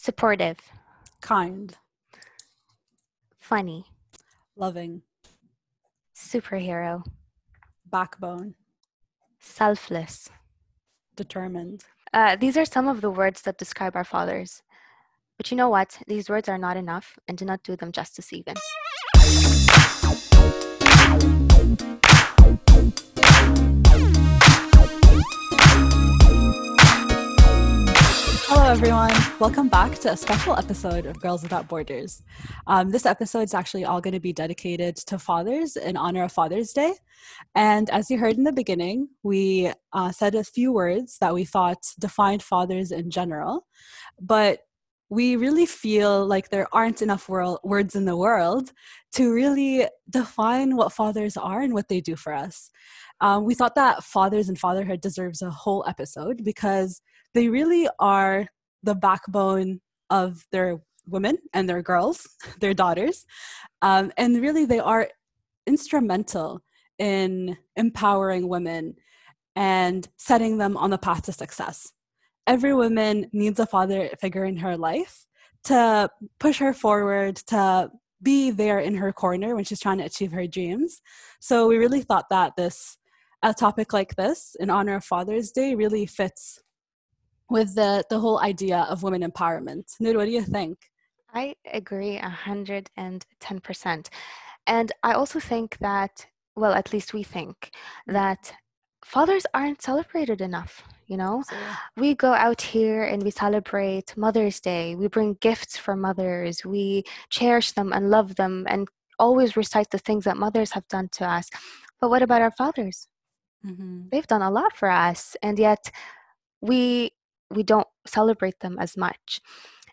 supportive, kind, funny, loving, superhero, backbone, selfless. determined. Uh, these are some of the words that describe our fathers. But you know what? These words are not enough and do not do them justice even. Hello, everyone. Welcome back to a special episode of Girls Without Borders. Um, this episode is actually all going to be dedicated to fathers in honor of Father's Day. And as you heard in the beginning, we uh, said a few words that we thought defined fathers in general. But we really feel like there aren't enough world, words in the world to really define what fathers are and what they do for us. Um, we thought that fathers and fatherhood deserves a whole episode because they really are the backbone of their women and their girls, their daughters. Um, and really, they are instrumental in empowering women and setting them on the path to success. Every woman needs a father figure in her life to push her forward, to be there in her corner when she's trying to achieve her dreams. So we really thought that this a topic like this in honor of Father's Day really fits with the the whole idea of women empowerment. Noor, what do you think? I agree 110%. And I also think that, well, at least we think that fathers aren't celebrated enough. You know, So, we go out here and we celebrate Mother's Day. We bring gifts for mothers. We cherish them and love them and always recite the things that mothers have done to us. But what about our fathers? mhm. they've done a lot for us and yet we we don't celebrate them as much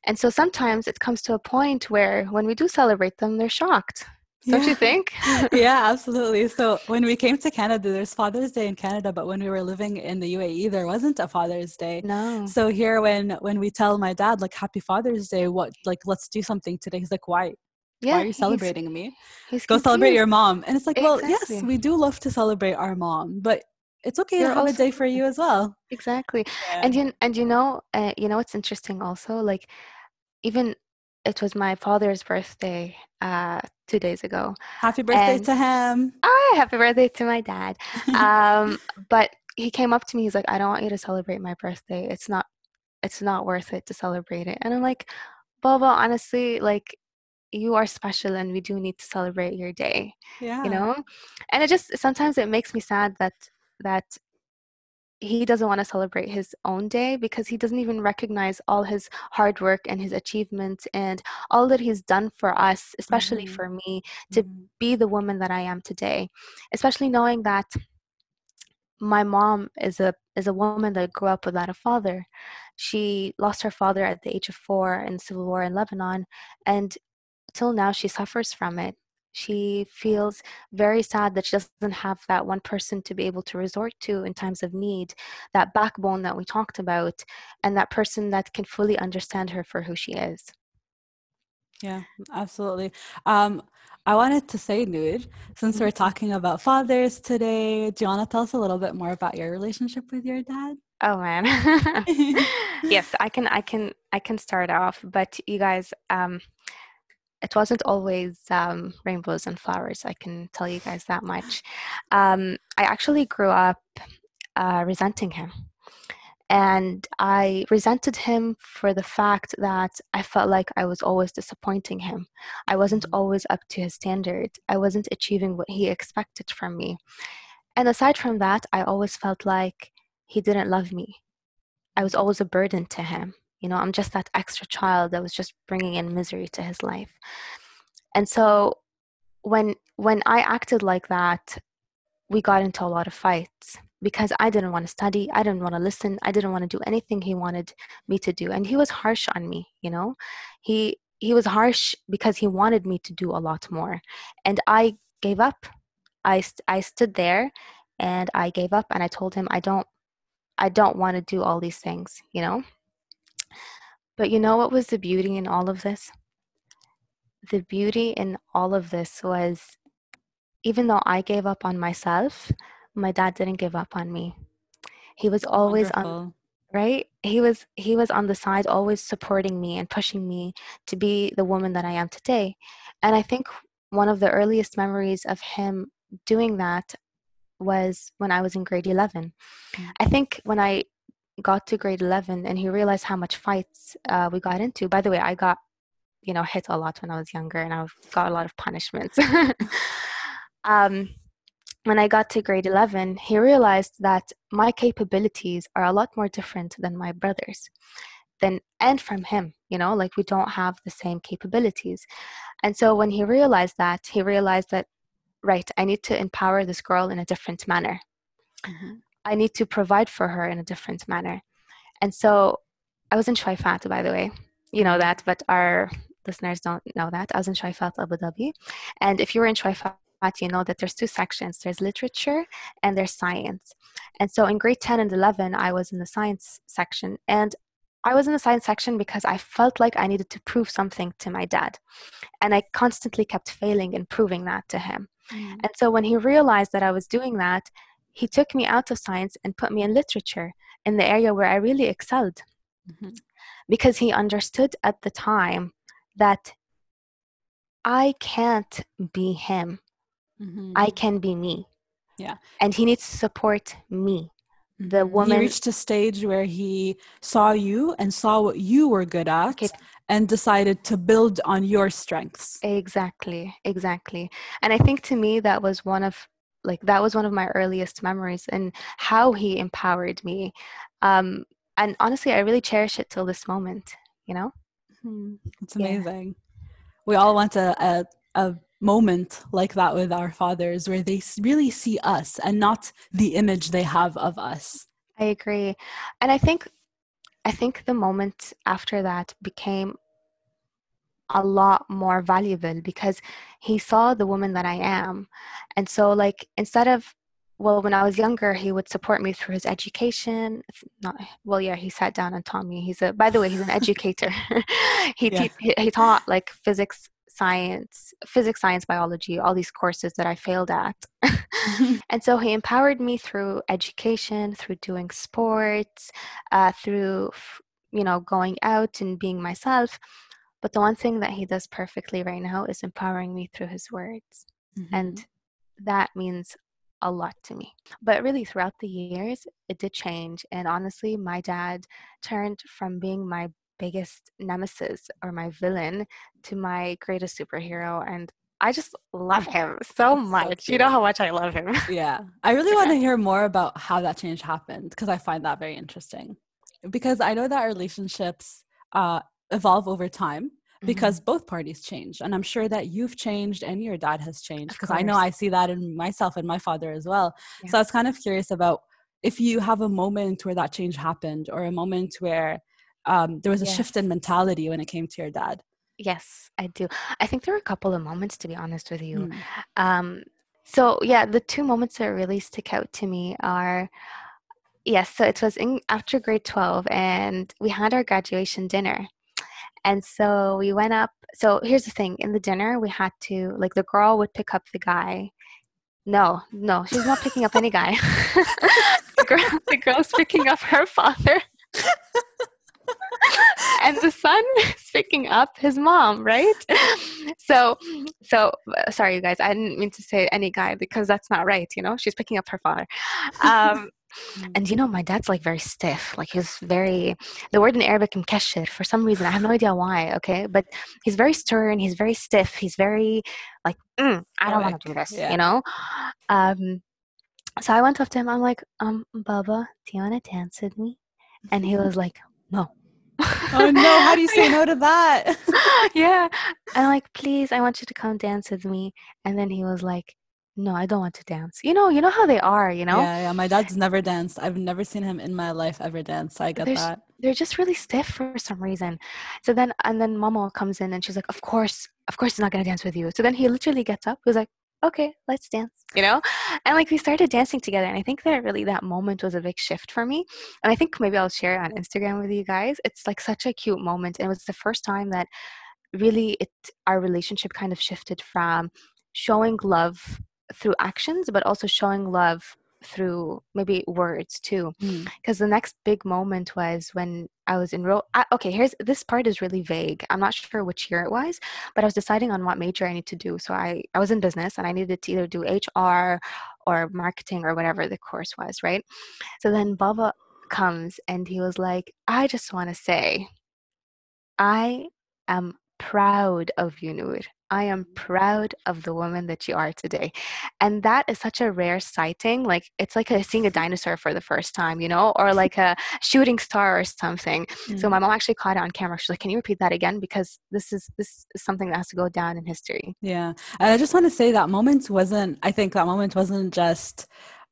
and so sometimes it comes to a point where when we do celebrate them they're shocked don't you think yeah, absolutely. So when we came to Canada, there's Father's Day in Canada, but when we were living in the UAE, there wasn't a Father's Day. no So here, when when we tell my dad like Happy Father's Day, what like let's do something today, he's like, why? yeah Why are you he's- celebrating me? he's Go celebrate your mom. And it's like, well, yes, we do love to celebrate our mom, but it's okay You're to have a also day for you as well. exactly Yeah. and you and you know uh, you know what's interesting also like even it was my father's birthday uh two days ago Happy birthday and to him. oh happy birthday to my dad um but he came up to me he's like i don't want you to celebrate my birthday it's not it's not worth it to celebrate it and i'm like baba honestly like you are special and we do need to celebrate your day yeah. you know and it just sometimes it makes me sad that that he doesn't want to celebrate his own day because he doesn't even recognize all his hard work and his achievements and all that he's done for us especially Mhm. for me to Mhm. be the woman that I am today, especially knowing that my mom is a is a woman that grew up without a father. She lost her father at the age of 4 in the civil war in Lebanon and till now she suffers from it. She feels very sad that she doesn't have that one person to be able to resort to in times of need, that backbone that we talked about, and that person that can fully understand her for who she is. Yeah, absolutely. Um, I wanted to say, Noor, since we're Mhm. talking about fathers today, do you want to tell us a little bit more about your relationship with your dad? Oh man. yes, I can I can I can start off, but you guys um it wasn't always um, rainbows and flowers. I can tell you guys that much. Um, I actually grew up uh, resenting him. And I resented him for the fact that I felt like I was always disappointing him. I wasn't Mhm. always up to his standard. I wasn't achieving what he expected from me. And aside from that, I always felt like he didn't love me. I was always a burden to him. You know, I'm just that extra child that was just bringing in misery to his life. And so when when I acted like that, we got into a lot of fights because I didn't want to study, I didn't want to listen, I didn't want to do anything he wanted me to do. And he was harsh on me, you know. He he was harsh because he wanted me to do a lot more. And I gave up. I I stood there and I gave up and I told him I don't I don't want to do all these things, you know? But you know what was the beauty in all of this? The beauty in all of this was even though I gave up on myself, my dad didn't give up on me. He was always on Wonderful. right he was he was on the side always supporting me and pushing me to be the woman that i am today and i think one of the earliest memories of him doing that was when i was in grade 11 mm. i think when i got to grade 11 and he realized how much fights uh, we got into by the way i got you know hit a lot when i was younger and i got a lot of punishments um, when I got to grade 11, he realized that my capabilities are a lot more different than my brother's. Then, and from him, you know, like we don't have the same capabilities. And so when he realized that, he realized that, right, I need to empower this girl in a different manner. Mm-hmm. I need to provide for her in a different manner. And so I was in Choueifat, by the way. You know that, but our listeners don't know that. I was in Choueifat Abu Dhabi. And if you were in Choueifat you know that there's two sections there's literature and there's science and so in grade 10 and 11 i was in the science section and i was in the science section because i felt like i needed to prove something to my dad and i constantly kept failing in proving that to him mm. and so when he realized that i was doing that he took me out of science and put me in literature in the area where i really excelled mm-hmm. because he understood at the time that I can't be him. Mm-hmm. I can be me. Yeah. And he needs to support me. The woman he reached a stage where he saw you and saw what you were good at okay. and decided to build on your strengths. Exactly. Exactly. And I think to me that was one of like that was one of my earliest memories and how he empowered me. Um and honestly I really cherish it till this moment, you know? Mm-hmm. It's amazing. Yeah. We all want a, a a moment like that with our fathers where they really see us and not the image they have of us i agree and i think i think the moment after that became a lot more valuable because he saw the woman that i am and so like instead of well when i was younger he would support me through his education not well yeah he sat down and taught me he's a by the way he's an educator he, yeah. he, he taught like physics science, physics, science, biology, all these courses that I failed at. and so he empowered me through education, through doing sports, uh, through, you know, going out and being myself. But the one thing that he does perfectly right now is empowering me through his words. Mm-hmm. And that means a lot to me. But really, throughout the years, it did change. And honestly, my dad turned from being my biggest nemesis or my villain to my greatest superhero and I just love him so much. So you know how much I love him. Yeah. I really want to hear more about how that change happened because I find that very interesting. Because I know that relationships uh, evolve over time because mm-hmm. both parties change. And I'm sure that you've changed and your dad has changed because I know I see that in myself and my father as well. Yeah. So I was kind of curious about if you have a moment where that change happened or a moment where um, there was a yes. shift in mentality when it came to your dad. Yes, I do. I think there were a couple of moments, to be honest with you. Mm. Um, so yeah, the two moments that really stick out to me are yes. So it was in after grade twelve, and we had our graduation dinner, and so we went up. So here's the thing: in the dinner, we had to like the girl would pick up the guy. No, no, she's not picking up any guy. the girl, the girl's picking up her father. and the son is picking up his mom, right? So, so sorry, you guys. I didn't mean to say any guy because that's not right. You know, she's picking up her father. Um, and you know, my dad's like very stiff. Like he's very the word in Arabic mkashir for some reason. I have no idea why. Okay, but he's very stern. He's very stiff. He's very like mm, I don't want to do this. Yeah. You know. Um, so I went up to him. I'm like, um, Baba, do you want to dance with me? And he was like, no oh no, how do you say no to that? yeah. I'm like, please, I want you to come dance with me. And then he was like, no, I don't want to dance. You know, you know how they are, you know? Yeah, yeah. My dad's never danced. I've never seen him in my life ever dance. So I get they're, that. They're just really stiff for some reason. So then, and then Mama comes in and she's like, of course, of course he's not going to dance with you. So then he literally gets up. he's like, okay, let's dance, you know? And like we started dancing together. And I think that really that moment was a big shift for me. And I think maybe I'll share it on Instagram with you guys. It's like such a cute moment. And it was the first time that really it our relationship kind of shifted from showing love through actions, but also showing love through maybe words too. Mm. because the next big moment was when i was enrolled I, okay here's this part is really vague. I'm not sure which year it was but i was deciding on what major i need to do. So i i was in business and i needed to either do hr or marketing or whatever the course was right? So then baba comes and he was like i just want to say i am proud of you Noor. I am proud of the woman that you are today. And that is such a rare sighting. Like it's like a, seeing a dinosaur for the first time, you know, or like a shooting star or something. So Mm. my mom actually caught it on camera. She's like, "Can you repeat that again? Because this is this is something that has to go down in history." Yeah. And I just want to say that moment wasn't, I think that moment wasn't just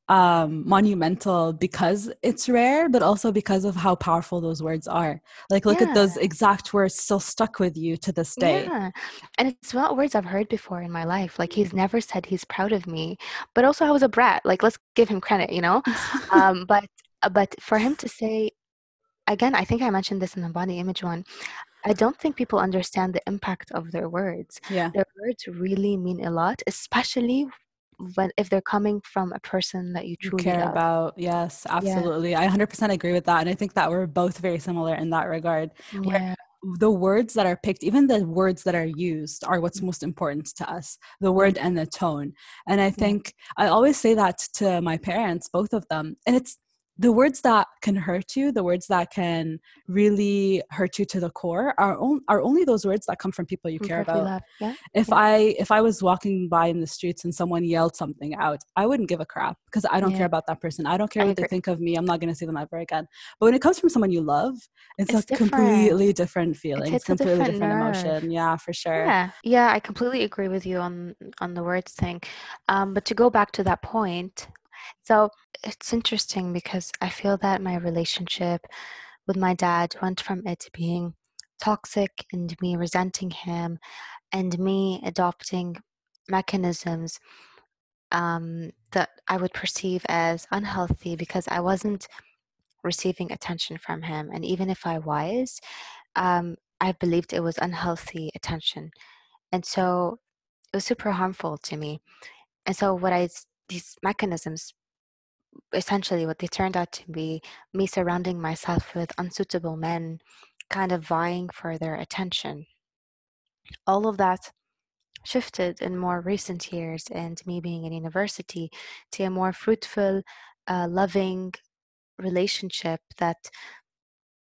um monumental because it's rare but also because of how powerful those words are like look at those exact words still stuck with you to this day Yeah. And it's not words I've heard before in my life. Like he's never said he's proud of me, but also I was a brat. Like let's give him credit, you know? Um, but uh, but for him to say again, I think I mentioned this in the body image one. I don't think people understand the impact of their words. yeah Their words really mean a lot, especially when if they're coming from a person that you you truly care love. about yes Yeah. absolutely i 100% agree with that and i think that we're both very similar in that regard where Yeah. the words that are picked even the words that are used are what's most important to us the word and the tone and i think i always say that to my parents both of them and it's the words that can hurt you the words that can really hurt you to the core are, on, are only those words that come from people you care about. Yeah. if Yeah. i if i was walking by in the streets and someone yelled something out i wouldn't give a crap because i don't Yeah. care about that person i don't care I what they think of me i'm not going to see them ever again but when it comes from someone you love it's, It's a different. completely different feeling it's a completely different different emotion yeah for sure Yeah, yeah, I completely agree with you on on the words thing. Um, but to go back to that point, so it's interesting because I feel that my relationship with my dad went from it being toxic and me resenting him and me adopting mechanisms um, that I would perceive as unhealthy because I wasn't receiving attention from him. And even if I was, um, I believed it was unhealthy attention. And so it was super harmful to me. And so what I these mechanisms essentially what they turned out to be me surrounding myself with unsuitable men, kind of vying for their attention. All of that shifted in more recent years and me being in university to a more fruitful, uh, loving relationship that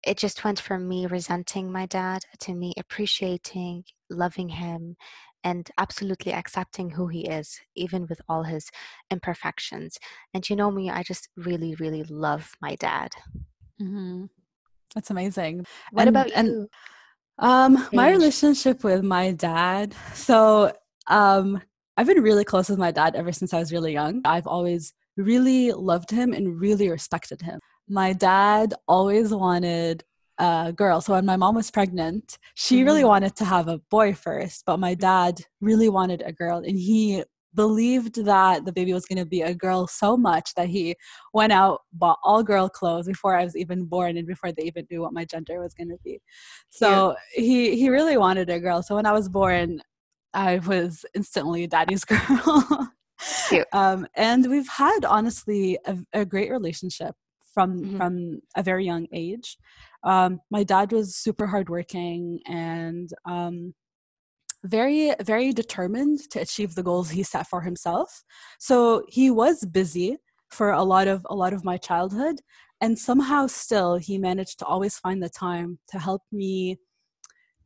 it just went from me resenting my dad to me appreciating, loving him, and absolutely accepting who he is, even with all his imperfections. And you know me, I just really, really love my dad. hmm that's amazing. What and about and you, um my relationship with my dad so um i've been really close with my dad ever since i was really young. I've always really loved him and really respected him. My dad always wanted a girl. So when my mom was pregnant she really Mhm. wanted to have a boy first but my dad really wanted a girl and he believed that the baby was going to be a girl so much that he went out bought all girl clothes before i was even born and before they even knew what my gender was going to be. So he he really wanted a girl. So when i was born i was instantly daddy's girl. Cute. um, and we've had honestly a, a great relationship from Mhm. from a very young age um, my dad was super hardworking and um, very very determined to achieve the goals he set for himself so he was busy for a lot of a lot of my childhood and somehow still he managed to always find the time to help me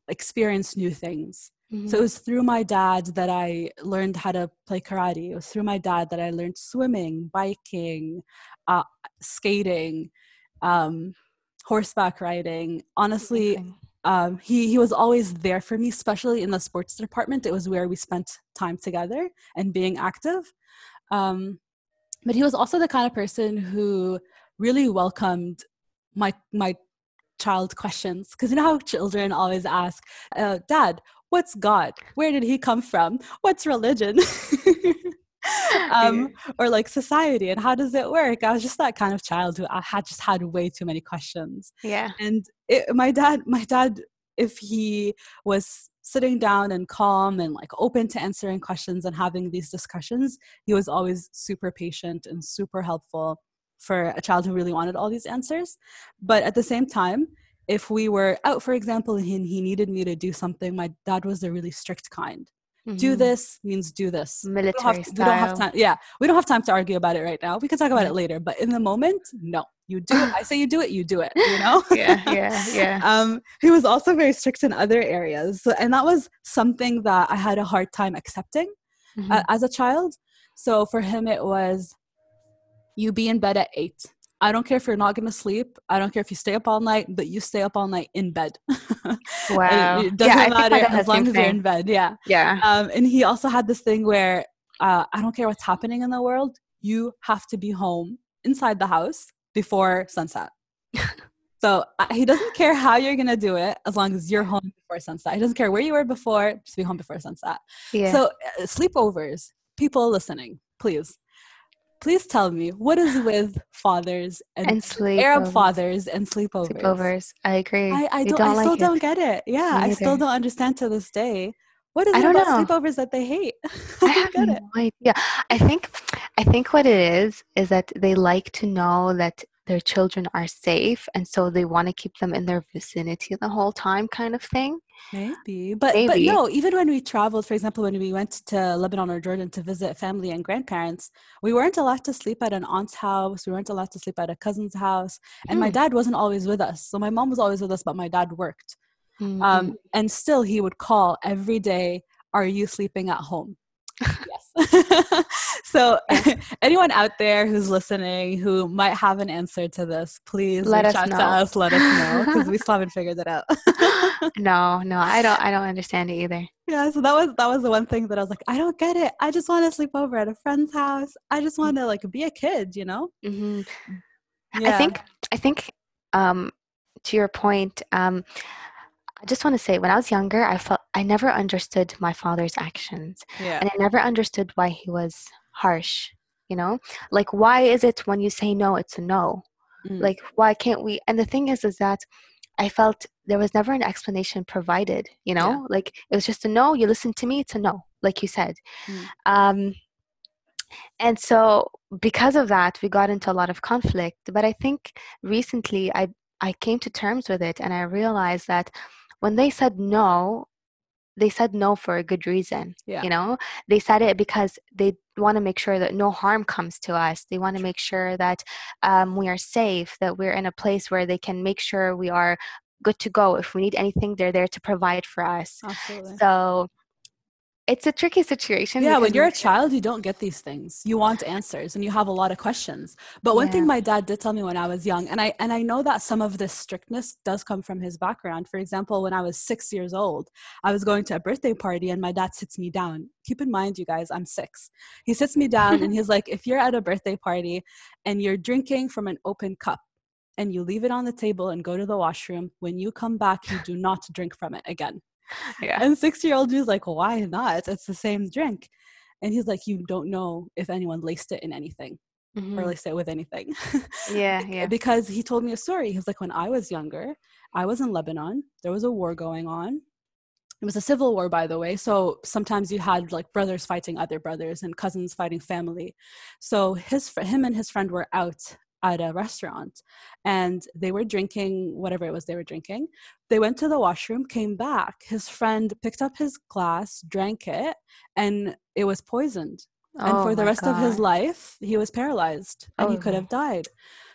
experience new things so Mhm. it was through my dad that I learned how to play karate. It was through my dad that I learned swimming, biking, uh, skating, um, horseback riding. Honestly, um, he he was always there for me, especially in the sports department. It was where we spent time together and being active. Um, but he was also the kind of person who really welcomed my my child questions because you know how children always ask, uh, "Dad, what's God? Where did he come from? What's religion?" um, or like society and how does it work? I was just that kind of child who I had just had way too many questions yeah. and it, my dad my dad if he was sitting down and calm and like open to answering questions and having these discussions, he was always super patient and super helpful for a child who really wanted all these answers. But at the same time, if we were out, for example, and he needed me to do something, my dad was the really strict kind. Mm-hmm. Do this means do this. Military we style. We don't have time. Yeah, we don't have time to argue about it right now. We can talk about it later. But in the moment, no. You do it. I say you do it. You do it. You know. yeah, yeah, yeah. Um, he was also very strict in other areas, so, and that was something that I had a hard time accepting mm-hmm. uh, as a child. So for him, it was you be in bed at eight. I don't care if you're not going to sleep. I don't care if you stay up all night, but you stay up all night in bed. wow. it doesn't yeah, matter as long as you're in bed. Yeah. Yeah. Um, and he also had this thing where uh, I don't care what's happening in the world. You have to be home inside the house before sunset. so uh, he doesn't care how you're going to do it as long as you're home before sunset. He doesn't care where you were before, just be home before sunset. Yeah. So uh, sleepovers, people listening, please please tell me what is with fathers and, and sleep Arab fathers and sleepovers. Sleepovers. I agree. I, I don't. I still don't get it. Yeah, I still don't understand to this day. What is it about know. sleepovers that they hate? I, I have no idea. I think, I think what it is is that they like to know that their children are safe and so they want to keep them in their vicinity the whole time kind of thing maybe but maybe. but no even when we traveled for example when we went to lebanon or jordan to visit family and grandparents we weren't allowed to sleep at an aunt's house we weren't allowed to sleep at a cousin's house and my hmm. dad wasn't always with us so my mom was always with us but my dad worked mm-hmm. um, and still he would call every day are you sleeping at home yes. so, anyone out there who's listening who might have an answer to this, please let us know. to us. Let us know because we still haven't figured it out. no, no, I don't. I don't understand it either. Yeah, so that was that was the one thing that I was like, I don't get it. I just want to sleep over at a friend's house. I just want to like be a kid, you know. Mm-hmm. Yeah. I think. I think. Um, to your point, um, I just want to say, when I was younger, I felt I never understood my father's actions, yeah. and I never understood why he was harsh. You know, like why is it when you say no, it's a no? Mm. Like why can't we? And the thing is, is that I felt there was never an explanation provided. You know, yeah. like it was just a no. You listen to me, it's a no, like you said. Mm. Um, and so because of that, we got into a lot of conflict. But I think recently, I I came to terms with it, and I realized that when they said no they said no for a good reason yeah. you know they said it because they want to make sure that no harm comes to us they want to make sure that um, we are safe that we're in a place where they can make sure we are good to go if we need anything they're there to provide for us Absolutely. so it's a tricky situation. Yeah, when you're a child, you don't get these things. You want answers and you have a lot of questions. But one yeah. thing my dad did tell me when I was young, and I and I know that some of this strictness does come from his background. For example, when I was six years old, I was going to a birthday party and my dad sits me down. Keep in mind, you guys, I'm six. He sits me down and he's like, if you're at a birthday party and you're drinking from an open cup, and you leave it on the table and go to the washroom, when you come back, you do not drink from it again. Yeah. And six year old dude's like, why not? It's the same drink. And he's like, you don't know if anyone laced it in anything mm-hmm. or laced it with anything. Yeah, yeah. because he told me a story. He was like, when I was younger, I was in Lebanon. There was a war going on. It was a civil war, by the way. So sometimes you had like brothers fighting other brothers and cousins fighting family. So his him and his friend were out at a restaurant and they were drinking whatever it was they were drinking. They went to the washroom, came back. His friend picked up his glass, drank it, and it was poisoned. Oh and for the rest God. of his life, he was paralyzed and oh, he could have died.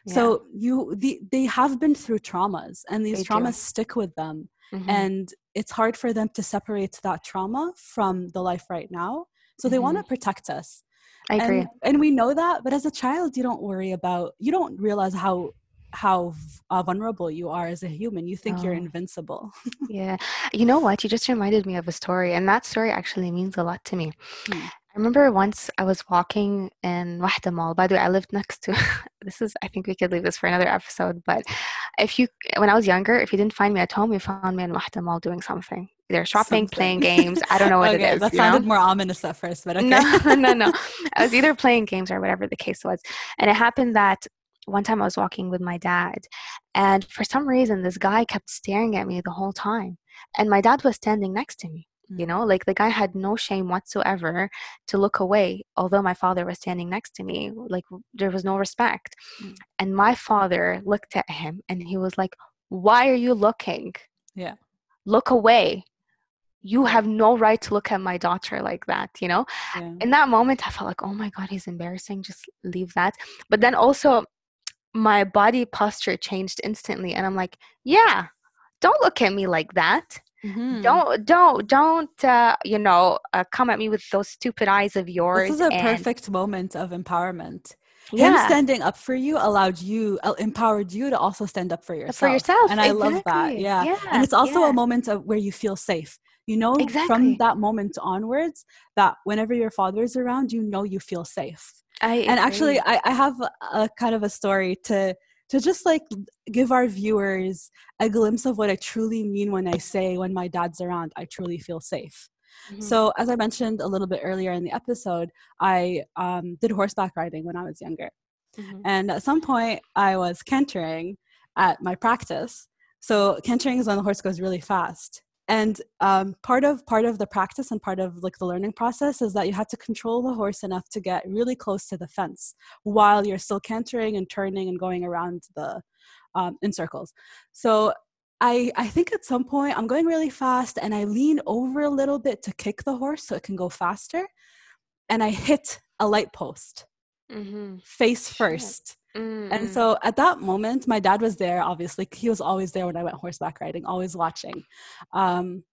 Yeah. So you the, they have been through traumas and these they traumas do. stick with them. Mm-hmm. And it's hard for them to separate that trauma from the life right now. So mm-hmm. they want to protect us. I agree. And, and, we know that, but as a child, you don't worry about, you don't realize how how uh, vulnerable you are as a human. You think oh. you're invincible. yeah. You know what? You just reminded me of a story, and that story actually means a lot to me. Hmm. I remember once I was walking in Wahda Mall. By the way, I lived next to. this is. I think we could leave this for another episode. But if you, when I was younger, if you didn't find me at home, you found me in Wahda Mall doing something. They're shopping, something. playing games. I don't know what okay, it is. That sounded know? more ominous at first, but okay. No, no, no. I was either playing games or whatever the case was, and it happened that one time I was walking with my dad, and for some reason, this guy kept staring at me the whole time. and my dad was standing next to me you Mm. know like the guy had no shame whatsoever to look away although my father was standing next to me like there was no respect Mm. and my father looked at him and he was like why are you looking Yeah. look away you have no right to look at my daughter like that you know Yeah. in that moment i felt like oh my god he's embarrassing just leave that but then also my body posture changed instantly and i'm like yeah don't look at me like that Mhm. don't don't don't uh, you know uh, come at me with those stupid eyes of yours This is a and- perfect moment of empowerment. Him yeah standing up for you allowed you, uh, empowered you to also stand up for yourself. for yourself And I love that. Yeah. yeah and it's also yeah. a moment of where you feel safe. You know, exactly. from that moment onwards, that whenever your father is around, you know you feel safe. I and actually. I, I have a kind of a story to to just like give our viewers a glimpse of what i truly mean when i say when my dad's around i truly feel safe Mhm. so as i mentioned a little bit earlier in the episode i um, did horseback riding when i was younger Mhm. and at some point i was cantering at my practice so cantering is when the horse goes really fast and um, part of part of the practice and part of like the learning process is that you had to control the horse enough to get really close to the fence while you're still cantering and turning and going around the um, in circles so I, I think at some point I'm going really fast and I lean over a little bit to kick the horse so it can go faster. And I hit a light post Mhm. face first. Mm, And mm. so at that moment, my dad was there, obviously. He was always there when I went horseback riding, always watching. Um,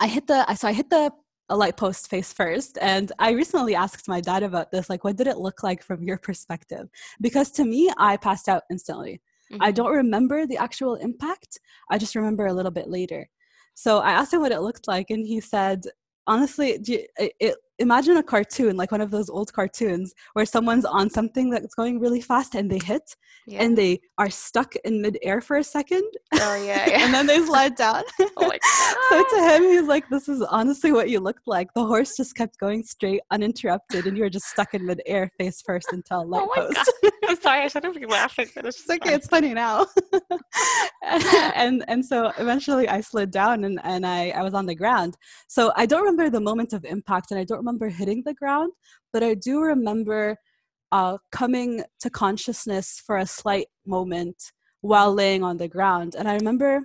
I hit the, I- so I hit the a light post face first. And I recently asked my dad about this, like, what did it look like from your perspective? Because to me, I passed out instantly. I Mhm. don't remember the actual impact. I just remember a little bit later. So I asked him what it looked like, and he said, honestly, you, it, it, imagine a cartoon, like one of those old cartoons where someone's on something that's going really fast and they hit yeah. and they are stuck in midair for a second oh yeah, yeah. and then they slide down. oh my god. so to him, he's like, this is honestly what you looked like. The horse just kept going straight, uninterrupted, and you were just stuck in midair face first until light Oh my post. I'm sorry, I shouldn't be laughing, but it's just okay, it's funny now. and, and and so eventually I slid down and, and I, I was on the ground. So I don't remember the moment of impact and I don't remember hitting the ground, but I do remember uh, coming to consciousness for a slight moment while laying on the ground. And I remember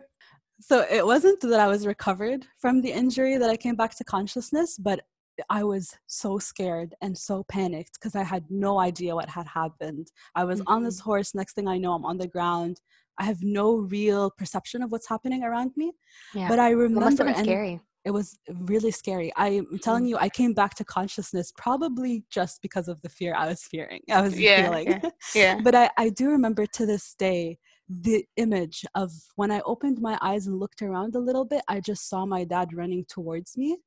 so it wasn't that I was recovered from the injury that I came back to consciousness, but I was so scared and so panicked because I had no idea what had happened. I was on this horse. Next thing I know, I'm on the ground. I have no real perception of what's happening around me. Yeah. But I It remember, must have been scary. It was really scary. I'm telling you, I came back to consciousness probably just because of the fear I was fearing. I was Yeah, feeling. yeah. Yeah. but I, I do remember to this day the image of when I opened my eyes and looked around a little bit, I just saw my dad running towards me.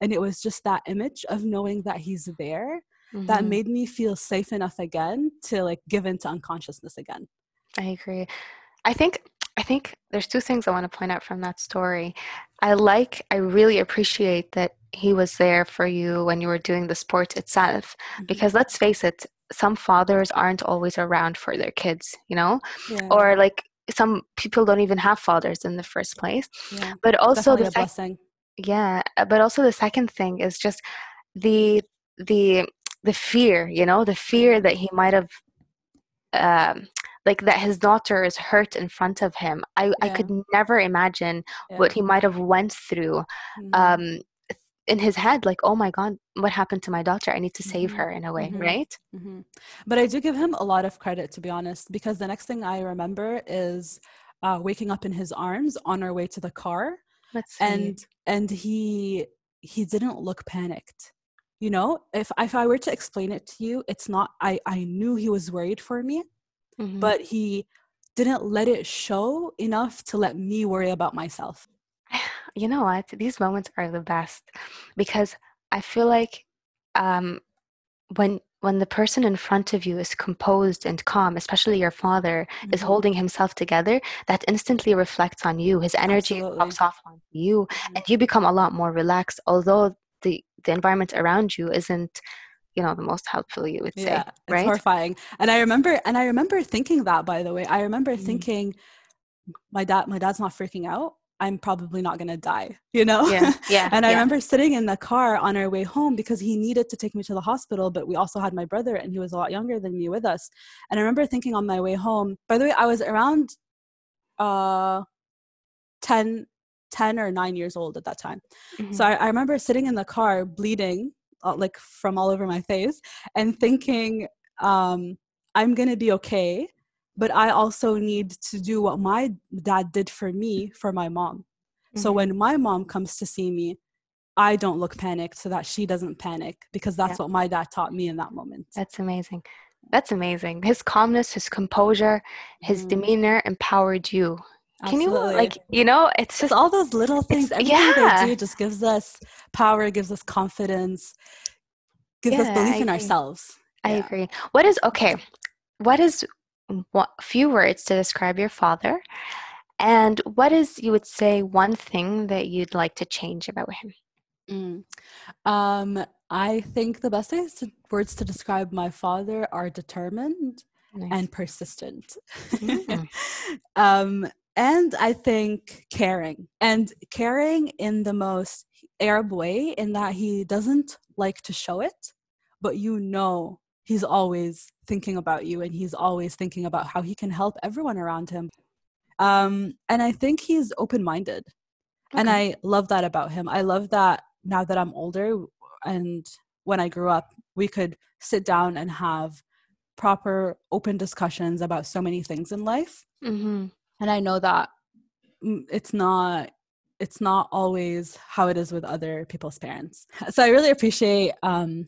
And it was just that image of knowing that he's there that Mhm. made me feel safe enough again to like give into unconsciousness again. I agree. I think I think there's two things I want to point out from that story. I like I really appreciate that he was there for you when you were doing the sport itself Mhm. because let's face it, some fathers aren't always around for their kids, you know? Yeah, Or like some people don't even have fathers in the first place. yeah. But also Definitely the sec- blessing. yeah, uh, but also the second thing is just the the the fear, you know, the fear that he might have um like that his daughter is hurt in front of him. I I could never imagine Yeah. what he might have went through Mhm. um in his head like, "Oh my god, what happened to my daughter? I need to save Mhm. her in a way." Mhm. Right? hmm But I do give him a lot of credit, to be honest, because the next thing I remember is uh, waking up in his arms on our way to the car, see. and and he he didn't look panicked. You know, if if I were to explain it to you, it's not. I I knew he was worried for me, Mhm. but he didn't let it show enough to let me worry about myself. you know what? These moments are the best because I feel like um, when when the person in front of you is composed and calm, especially your father, is Mhm. holding himself together, that instantly reflects on you. His energy Absolutely. pops off on you, Mhm. and you become a lot more relaxed. Although the the environment around you isn't, you know, the most helpful, you would say, Yeah, it's right? horrifying. And I remember and I remember thinking that by the way. I remember Mhm. thinking my dad my dad's not freaking out. I'm probably not going to die, you know? Yeah. Yeah. and I yeah. remember sitting in the car on our way home because he needed to take me to the hospital, but we also had my brother and he was a lot younger than me with us. And I remember thinking on my way home, by the way, I was around uh 10, 10 or 9 years old at that time. Mhm. So I, I remember sitting in the car bleeding like from all over my face and thinking um, I'm going to be okay, but I also need to do what my dad did for me for my mom. So Mhm. when my mom comes to see me, I don't look panicked so that she doesn't panic because that's Yeah. what my dad taught me in that moment. That's amazing. That's amazing. His calmness, his composure, his Mhm. demeanor empowered you. Can you like you know? It's It's just all those little things. Everything yeah. they do just gives us power, gives us confidence, gives us belief I in agree. ourselves. I Yeah. agree. What is okay? What is what few words to describe your father? And what is you would say one thing that you'd like to change about him? Mm. Um, I think the best to, words to describe my father are determined Nice. and persistent. Mm. um, and I think caring and caring in the most Arab way, in that he doesn't like to show it, but you know he's always thinking about you and he's always thinking about how he can help everyone around him. Um, and I think he's open minded. And I love that about him. I love that now that I'm older and when I grew up, we could sit down and have proper open discussions about so many things in life. Mhm. And I know that mm, it's not it's not always how it is with other people's parents. So I really appreciate um,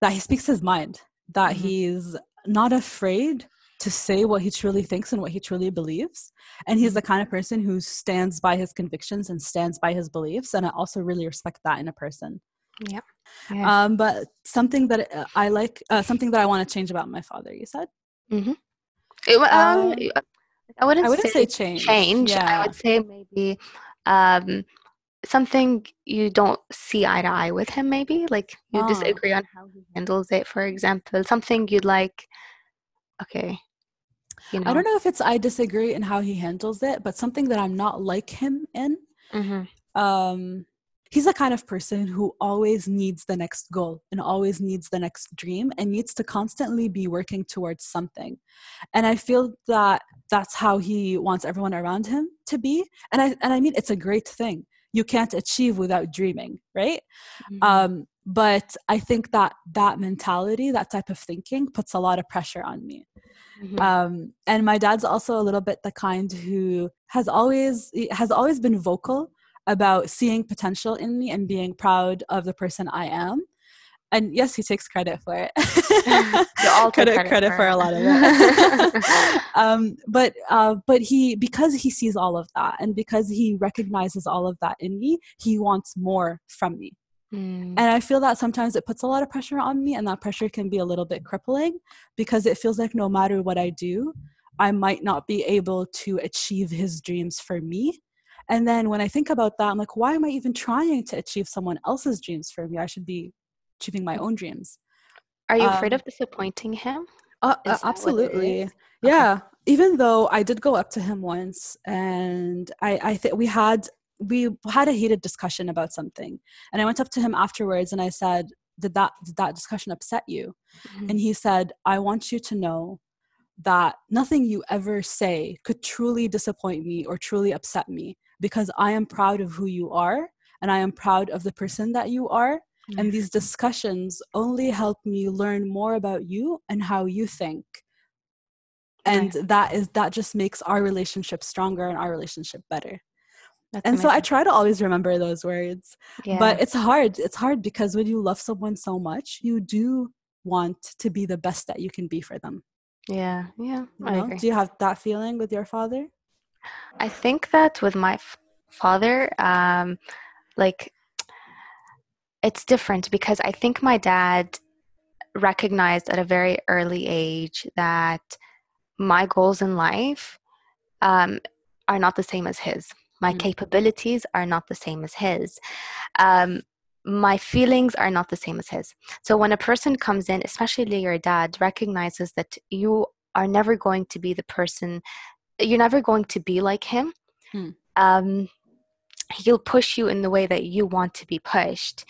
that he speaks his mind, that Mhm. he's not afraid to say what he truly thinks and what he truly believes. And he's the kind of person who stands by his convictions and stands by his beliefs. And I also really respect that in a person. Yeah. Yeah. Um, but something that uh, I like, uh, something that I want to change about my father, you said? It wa- um, um, I wouldn't, I wouldn't say, say change. change. I would say maybe um, something you don't see eye to eye with him. Maybe like you Ah. disagree on how he handles it. For example, something you'd like. Okay. You know. I don't know if it's I disagree in how he handles it, but something that I'm not like him in. Mhm. Um, he's the kind of person who always needs the next goal and always needs the next dream and needs to constantly be working towards something. And I feel that that's how he wants everyone around him to be. And I and I mean it's a great thing. You can't achieve without dreaming, right? Mhm. Um, but I think that that mentality, that type of thinking, puts a lot of pressure on me. Mhm. Um, and my dad's also a little bit the kind who has always has always been vocal about seeing potential in me and being proud of the person I am. And yes, he takes credit for it. You all take credit, credit credit for for, a lot of it. um, but uh, but he because he sees all of that and because he recognizes all of that in me, he wants more from me. Mm. And I feel that sometimes it puts a lot of pressure on me, and that pressure can be a little bit crippling because it feels like no matter what I do, I might not be able to achieve his dreams for me. And then when I think about that, I'm like, why am I even trying to achieve someone else's dreams for me? I should be achieving my own dreams. Are you afraid um, of disappointing him? Uh, uh, that what it absolutely. Yeah. Even though I did go up to him once and I, I think we had we had a heated discussion about something. And I went up to him afterwards and I said, Did that did that discussion upset you? Mhm. And he said, I want you to know that nothing you ever say could truly disappoint me or truly upset me because I am proud of who you are and I am proud of the person that you are. And these discussions only help me learn more about you and how you think. And Nice. that is that just makes our relationship stronger and our relationship better. That's And so I try to always remember those words. yeah. But it's hard. It's hard because when you love someone so much, you do want to be the best that you can be for them. yeah, yeah, You I know? agree. Do you have that feeling with your father? I think that with my f- father, um, like it's different because I think my dad recognized at a very early age that my goals in life um, are not the same as his. My Mm. capabilities are not the same as his. Um, my feelings are not the same as his. So when a person comes in, especially your dad, recognizes that you are never going to be the person, you're never going to be like him. Mm. Um, he'll push you in the way that you want to be pushed.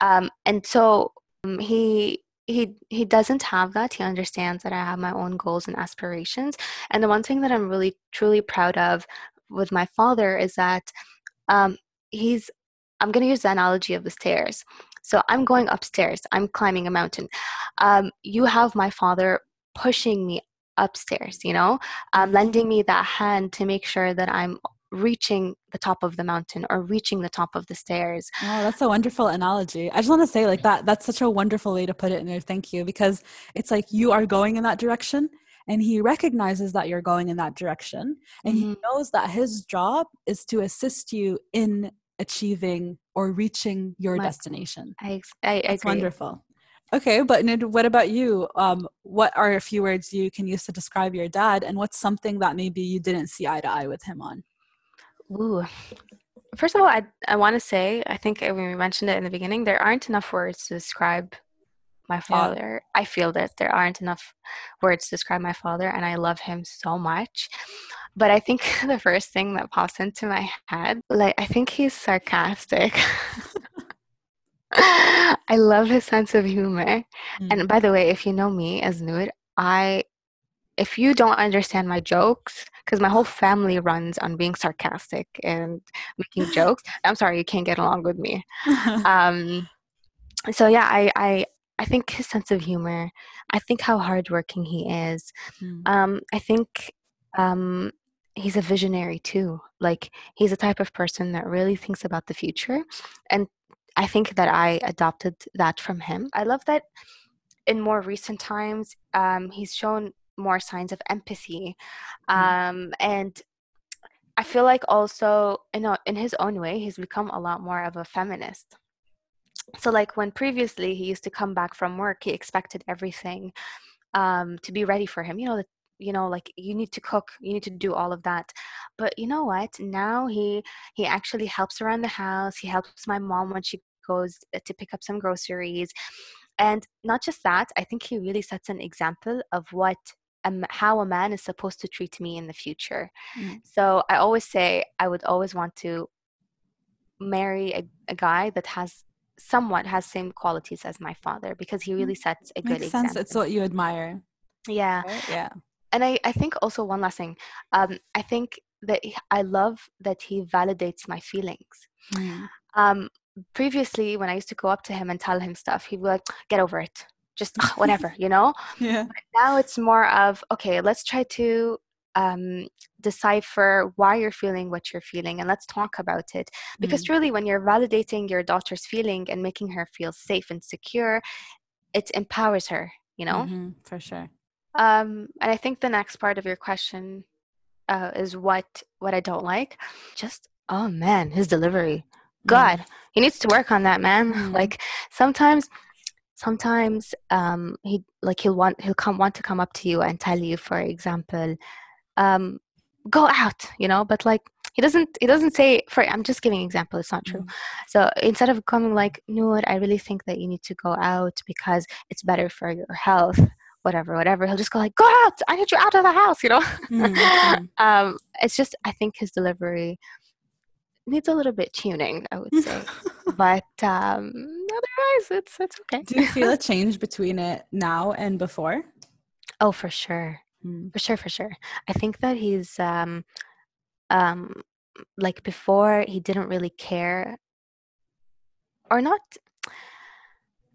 Um, and so um, he he he doesn't have that. He understands that i have my own goals and aspirations. And the one thing that i'm really truly proud of with my father is that um, he's i'm going to use the analogy of the stairs. So i'm going upstairs. I'm climbing a mountain. Um, you have my father pushing me upstairs you know um, lending me that hand to make sure that i'm reaching the top of the mountain or reaching the top of the stairs. Oh, that's a wonderful analogy. I just want to say like that that's such a wonderful way to put it in there. Thank you because it's like you are going in that direction and he recognizes that you're going in that direction and mm-hmm. he knows that his job is to assist you in achieving or reaching your My, destination. I I, That's wonderful. Okay, but what about you? Um, what are a few words you can use to describe your dad, and what's something that maybe you didn't see eye to eye with him on? Ooh. First of all, I, I want to say, I think when we mentioned it in the beginning, there aren't enough words to describe my father. Yeah. I feel that there aren't enough words to describe my father, and I love him so much. But I think the first thing that pops into my head, like, I think he's sarcastic. I love his sense of humor. Mm. And by the way, if you know me as Noor, I if you don't understand my jokes, because my whole family runs on being sarcastic and making jokes, I'm sorry, you can't get along with me. um, so yeah, I, I I think his sense of humor. I think how hardworking he is. Mm. Um, I think um, he's a visionary too. Like he's a type of person that really thinks about the future, and I think that I adopted that from him. I love that in more recent times, um, he's shown more signs of empathy mm. um, and i feel like also you know in his own way he's become a lot more of a feminist so like when previously he used to come back from work he expected everything um, to be ready for him you know that you know like you need to cook you need to do all of that but you know what now he he actually helps around the house he helps my mom when she goes to pick up some groceries and not just that i think he really sets an example of what um, how a man is supposed to treat me in the future. Mm. So I always say I would always want to marry a, a, guy that has somewhat has same qualities as my father because he really mm. sets a Makes good sense. It's what you admire. Yeah. Right? Yeah. And I, I think also one last thing. Um, I think that he, I love that he validates my feelings. Mm. Um, previously, when I used to go up to him and tell him stuff, he'd like, "Get over it just whatever, you know? Yeah. But now it's more of, okay, let's try to um, decipher why you're feeling what you're feeling and let's talk about it. Because mm. truly, when you're validating your daughter's feeling and making her feel safe and secure, it empowers her, you know? Mm-hmm, for sure. Um, and I think the next part of your question uh, is what what I don't like. Just oh man, his delivery. Mm. God, mm. he needs to work on that, man. Mm. Like sometimes sometimes um, he like he'll want he'll come want to come up to you and tell you, for example, um, go out, you know, but like he doesn't he doesn't say for I'm just giving example, it's not true. Mm-hmm. So instead of coming like, no, I really think that you need to go out because it's better for your health whatever, whatever. He'll just go like, "Go out! I need you out of the house," you know. Mm-hmm. um, it's just I think his delivery needs a little bit tuning, I would say. but um, otherwise, it's it's okay. Do you feel a change between it now and before? Oh, for sure, mm. for sure, for sure. I think that he's um, um, like before he didn't really care, or not.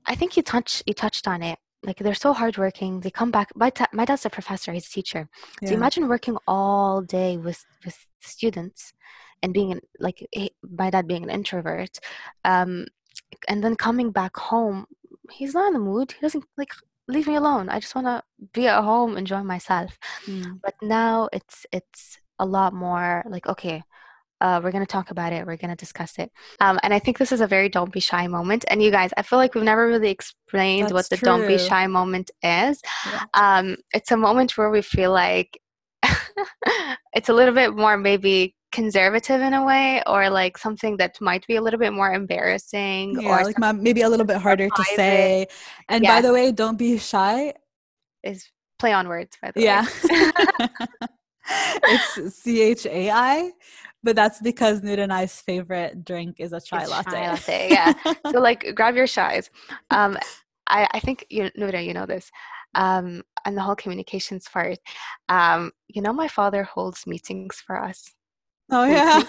I think you touch you touched on it like they're so hardworking. They come back. My, ta- my dad's a professor. He's a teacher. Yeah. So imagine working all day with with students, and being an, like my dad being an introvert, um, and then coming back home. He's not in the mood. He doesn't like leave me alone. I just want to be at home, enjoy myself. Mm. But now it's it's a lot more like okay, uh, we're going to talk about it. We're going to discuss it. Um, and I think this is a very don't be shy moment. And you guys, I feel like we've never really explained That's what the true. don't be shy moment is. Yeah. Um, it's a moment where we feel like it's a little bit more maybe conservative in a way or like something that might be a little bit more embarrassing yeah, or like maybe a little bit harder to say and yes. by the way don't be shy is play on words by the yeah. way yeah it's c-h-a-i but that's because Nude and I's favorite drink is a chai It's latte. chai latte, yeah. so like grab your shies. Um, I, I think you Nuda, you know this. Um, and the whole communications part. Um, you know, my father holds meetings for us. oh yeah.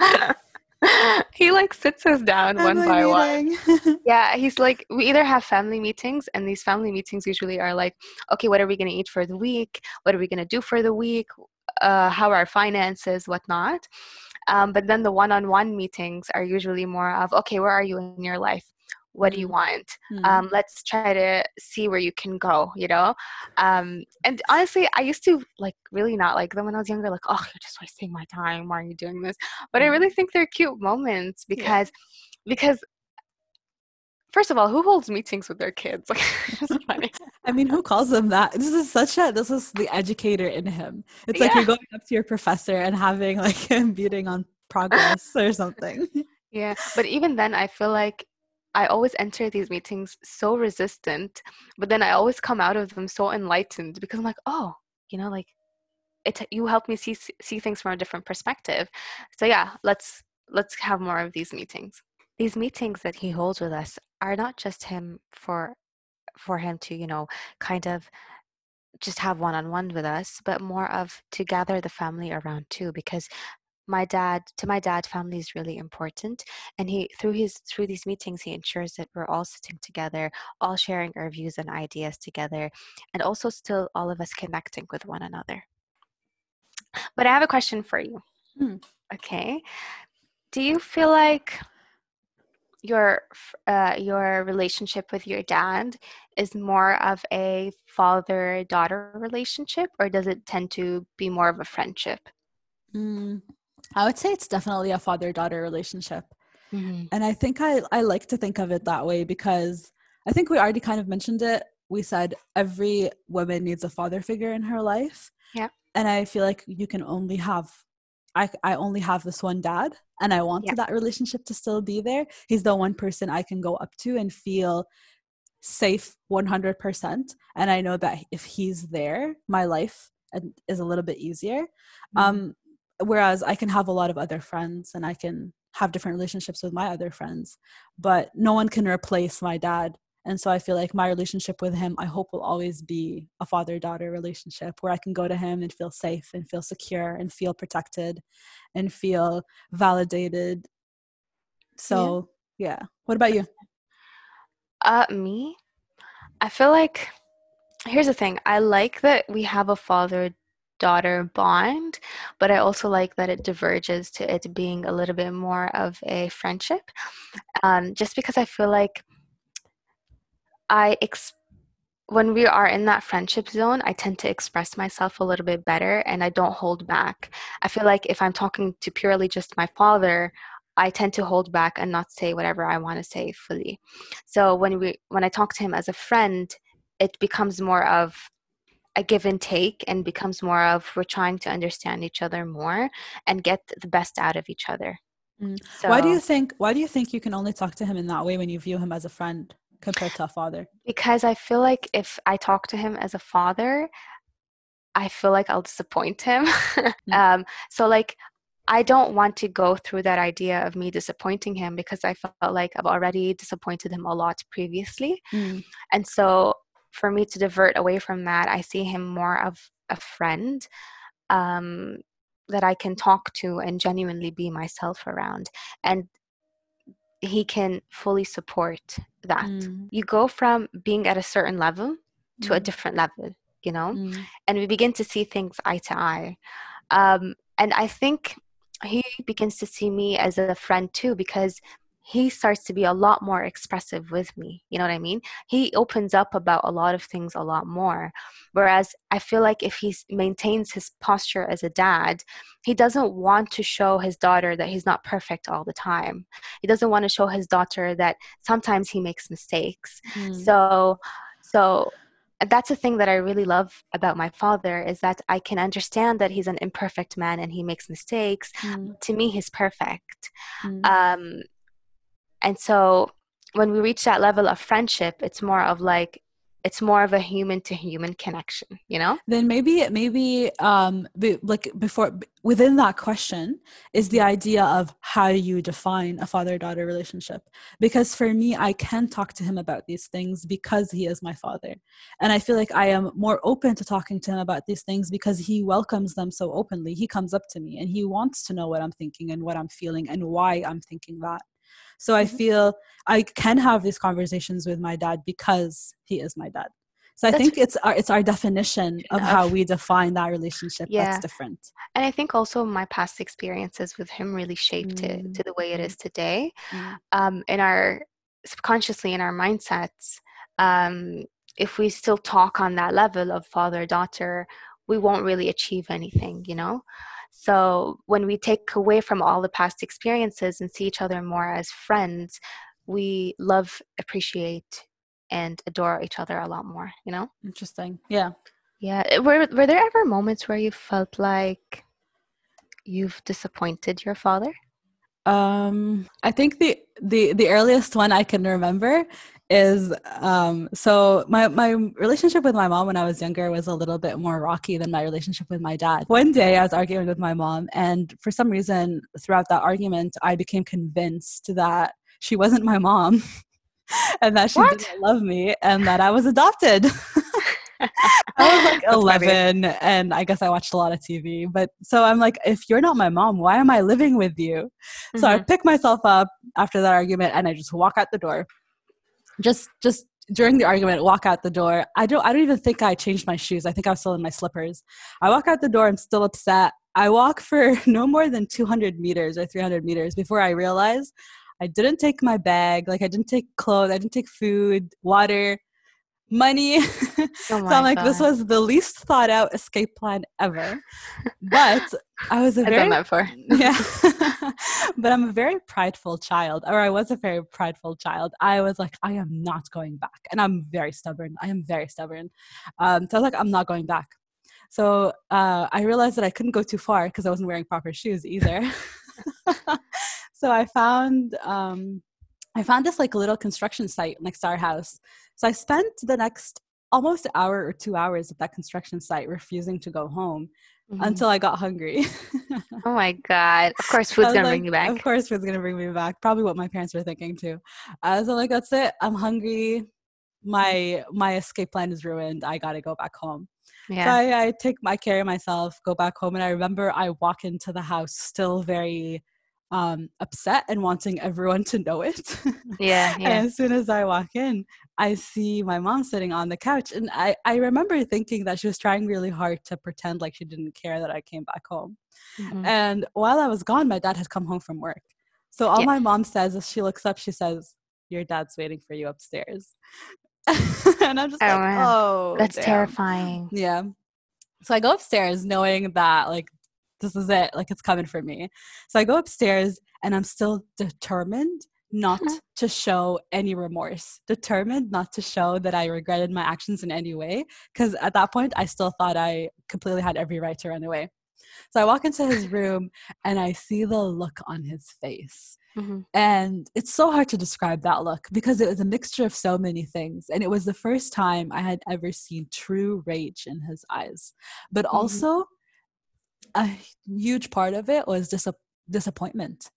he like sits us down one Family by one. meeting. Yeah, he's like, we either have family meetings, and these family meetings usually are like, okay, what are we going to eat for the week? What are we going to do for the week? Uh, how our finances, whatnot. Um, but then the one on one meetings are usually more of, okay, where are you in your life? What do you Mm. want? Mm. Um, let's try to see where you can go, you know? Um, and honestly, I used to like really not like them when I was younger, like, oh, you're just wasting my time. Why are you doing this? But I Mhm. really think they're cute moments Yeah. because, because first of all, who holds meetings with their kids? Like, it's funny. I mean, who calls them that? This is such a this is the educator in him. It's like Yeah. you're going up to your professor and having like a meeting on progress or something. Yeah, but even then, I feel like I always enter these meetings so resistant, but then I always come out of them so enlightened because I'm like, oh, you know, like it. You help me see see things from a different perspective. So yeah, let's let's have more of these meetings. These meetings that he holds with us are not just him for for him to you know kind of just have one on one with us, but more of to gather the family around too because my dad to my dad family is really important and he through his through these meetings he ensures that we're all sitting together all sharing our views and ideas together and also still all of us connecting with one another. But i have a question for you. Hmm. okay. Do you feel like your uh, your relationship with your dad is more of a father daughter relationship or does it tend to be more of a friendship Mm, I would say it's definitely a father daughter relationship. mm-hmm. And I think I, I like to think of it that way because I think we already kind of mentioned it. We said every woman needs a father figure in her life. Yeah. And I feel like you can only have, I, I only have this one dad and I want Yeah. that relationship to still be there. He's the one person I can go up to and feel safe 100%. And I know that if he's there, my life is a little bit easier. Mm-hmm. Um, whereas I can have a lot of other friends and I can have different relationships with my other friends, but no one can replace my dad. And so I feel like my relationship with him, I hope will always be a father daughter relationship where I can go to him and feel safe and feel secure and feel protected and feel validated. So, yeah. What about you? Uh, me? I feel like here's the thing. I like that we have a father daughter bond, but I also like that it diverges to it being a little bit more of a friendship. Um, just because I feel like I ex- when we are in that friendship zone, I tend to express myself a little bit better and I don't hold back. I feel like if I'm talking to purely just my father, I tend to hold back and not say whatever I want to say fully. So when we when I talk to him as a friend, it becomes more of a give and take and becomes more of we're trying to understand each other more and get the best out of each other. Mm. So why do you think why do you think you can only talk to him in that way when you view him as a friend compared to a father? because I feel like if I talk to him as a father, I feel like I'll disappoint him. um, so like I don't want to go through that idea of me disappointing him because I felt like I've already disappointed him a lot previously. Mm. And so for me to divert away from that, I see him more of a friend um, that I can talk to and genuinely be myself around. And he can fully support that. Mm. You go from being at a certain level to a Mm. different level, you know? Mm. and we begin to see things eye to eye. Um, and I think he begins to see me as a friend too because he starts to be a lot more expressive with me. You know what I mean? He opens up about a lot of things a lot more. Whereas I feel like if he maintains his posture as a dad, he doesn't want to show his daughter that he's not perfect all the time. He doesn't want to show his daughter that sometimes he makes mistakes. Mm. So, so that's the thing that I really love about my father is that I can understand that he's an imperfect man and he makes mistakes. Mm. To me, he's perfect. Mm. Um, and so when we reach that level of friendship, it's more of like it's more of a human to human connection you know? Then maybe maybe um be, like before within that question is the idea of how you define a father daughter relationship. Because for me i can talk to him about these things because he is my father. And i feel like i am more open to talking to him about these things because he welcomes them so openly. He comes up to me and he wants to know what i'm thinking and what i'm feeling and why i'm thinking that so I mm-hmm. feel I can have these conversations with my dad because he is my dad. So I that's think it's our it's our definition of how we define that relationship yeah. that's different. And I think also my past experiences with him really shaped mm. it to the way it is today. Mm. Um, in our subconsciously in our mindsets, um, if we still talk on that level of father daughter, we won't really achieve anything, you know. So when we take away from all the past experiences and see each other more as friends, we love, appreciate, and adore each other a lot more, you know? Interesting. Yeah. Yeah. Eh, were were there ever moments where you felt like you've disappointed your father? Um I think the the the earliest one I can remember is um so my my relationship with my mom when I was younger was a little bit more rocky than my relationship with my dad. One day I was arguing with my mom and for some reason throughout that argument I became convinced that she wasn't my mom and that she what? didn't love me and that I was adopted. I was like 11 and I guess I watched a lot of TV. But so I'm like, if you're not my mom, why am I living with you? Mm-hmm. So I mm-hmm. pick myself up after that argument and I just walk out the door just just during the argument walk out the door. I don't i don't even think i changed my shoes. I think i was still in my slippers. I walk out the door i'm still upset. I walk for no more than 200 meters or 300 meters before i realize i didn't take my bag like i didn't take clothes i didn't take food water money. Oh so I'm like, God. this was the least thought out escape plan ever. But I was a I've very done that for yeah. but I'm a very prideful child, or I was a very prideful child. I was like, I am not going back, and I'm very stubborn. I am very stubborn. Um, so I was like, I'm not going back. So uh, I realized that I couldn't go too far because I wasn't wearing proper shoes either. so I found um, I found this like a little construction site next to our house. So I spent the next almost hour or two hours at that construction site refusing to go home mm-hmm. until I got hungry. oh my God. Of course, food's going like, to bring you back. Of course, food's going to bring me back. Probably what my parents were thinking too. So I'm like, that's it. I'm hungry. My my escape plan is ruined. I got to go back home. Yeah. So I, I take my carry myself, go back home, and I remember I walk into the house still very um, upset and wanting everyone to know it. Yeah, yeah. and as soon as I walk in, I see my mom sitting on the couch. And I, I remember thinking that she was trying really hard to pretend like she didn't care that I came back home. Mm-hmm. And while I was gone, my dad had come home from work. So all yeah. my mom says is she looks up, she says, Your dad's waiting for you upstairs. and I'm just oh, like, man. oh, that's damn. terrifying. Yeah. So I go upstairs knowing that like this is it like it's coming for me so i go upstairs and i'm still determined not to show any remorse determined not to show that i regretted my actions in any way because at that point i still thought i completely had every right to run away so i walk into his room and i see the look on his face Mm-hmm. And it's so hard to describe that look because it was a mixture of so many things. And it was the first time I had ever seen true rage in his eyes, but mm-hmm. also a huge part of it was dis- disappointment.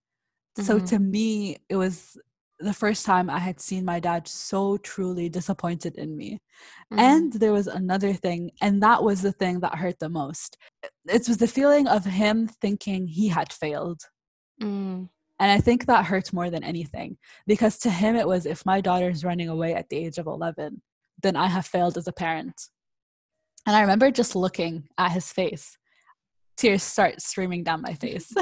Mm-hmm. So to me, it was the first time I had seen my dad so truly disappointed in me. Mm-hmm. And there was another thing, and that was the thing that hurt the most. It was the feeling of him thinking he had failed. Mm. And I think that hurts more than anything because to him it was if my daughter is running away at the age of 11, then I have failed as a parent. And I remember just looking at his face tears start streaming down my face.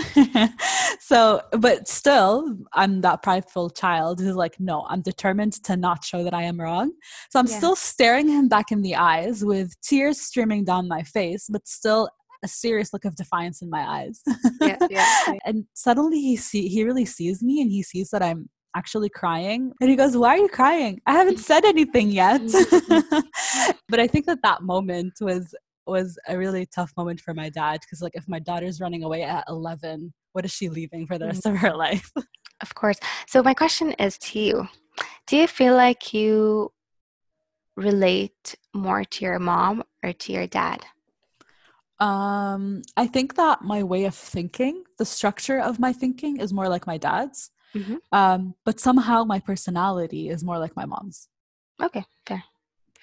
so, but still, I'm that prideful child who's like, no, I'm determined to not show that I am wrong. So I'm yeah. still staring him back in the eyes with tears streaming down my face, but still a serious look of defiance in my eyes. yeah, yeah. And suddenly he see he really sees me and he sees that I'm actually crying and he goes why are you crying i haven't said anything yet mm-hmm. but i think that that moment was was a really tough moment for my dad because like if my daughter's running away at 11 what is she leaving for the rest of her life of course so my question is to you do you feel like you relate more to your mom or to your dad? Um, I think that my way of thinking, the structure of my thinking is more like my dad's. Mhm. Um, but somehow my personality is more like my mom's. Okay, fair.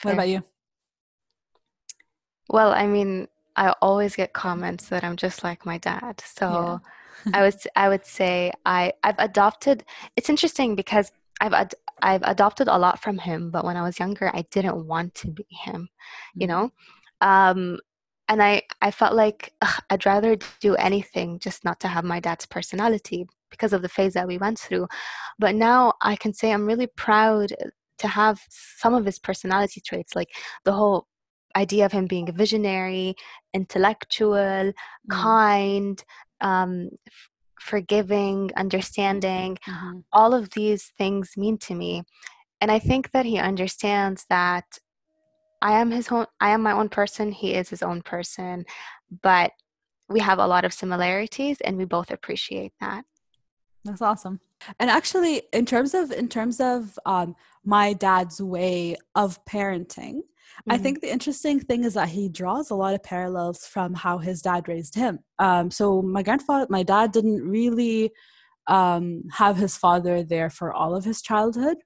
What about you? Well, I mean, I always get comments that I'm just like my dad. So Yeah. I would I would say I I've adopted. It's interesting because I've ad, I've adopted a lot from him, but when I was younger, I didn't want to be him, you Mhm. know. Um, and I I felt like ugh, I'd rather do anything just not to have my dad's personality because of the phase that we went through. But now I can say I'm really proud to have some of his personality traits, like the whole idea of him being a visionary, intellectual, Mm, kind, um, f- forgiving, understanding. mhm. All of these things mean to me. And I think that he understands that I am his own, I am my own person, he is his own person, but we have a lot of similarities and we both appreciate that. That's awesome. And actually, in terms of in terms of um, my dad's way of parenting, I Mhm, think the interesting thing is that he draws a lot of parallels from how his dad raised him. Um, so my grandfather, my dad didn't really um, have his father there for all of his childhood,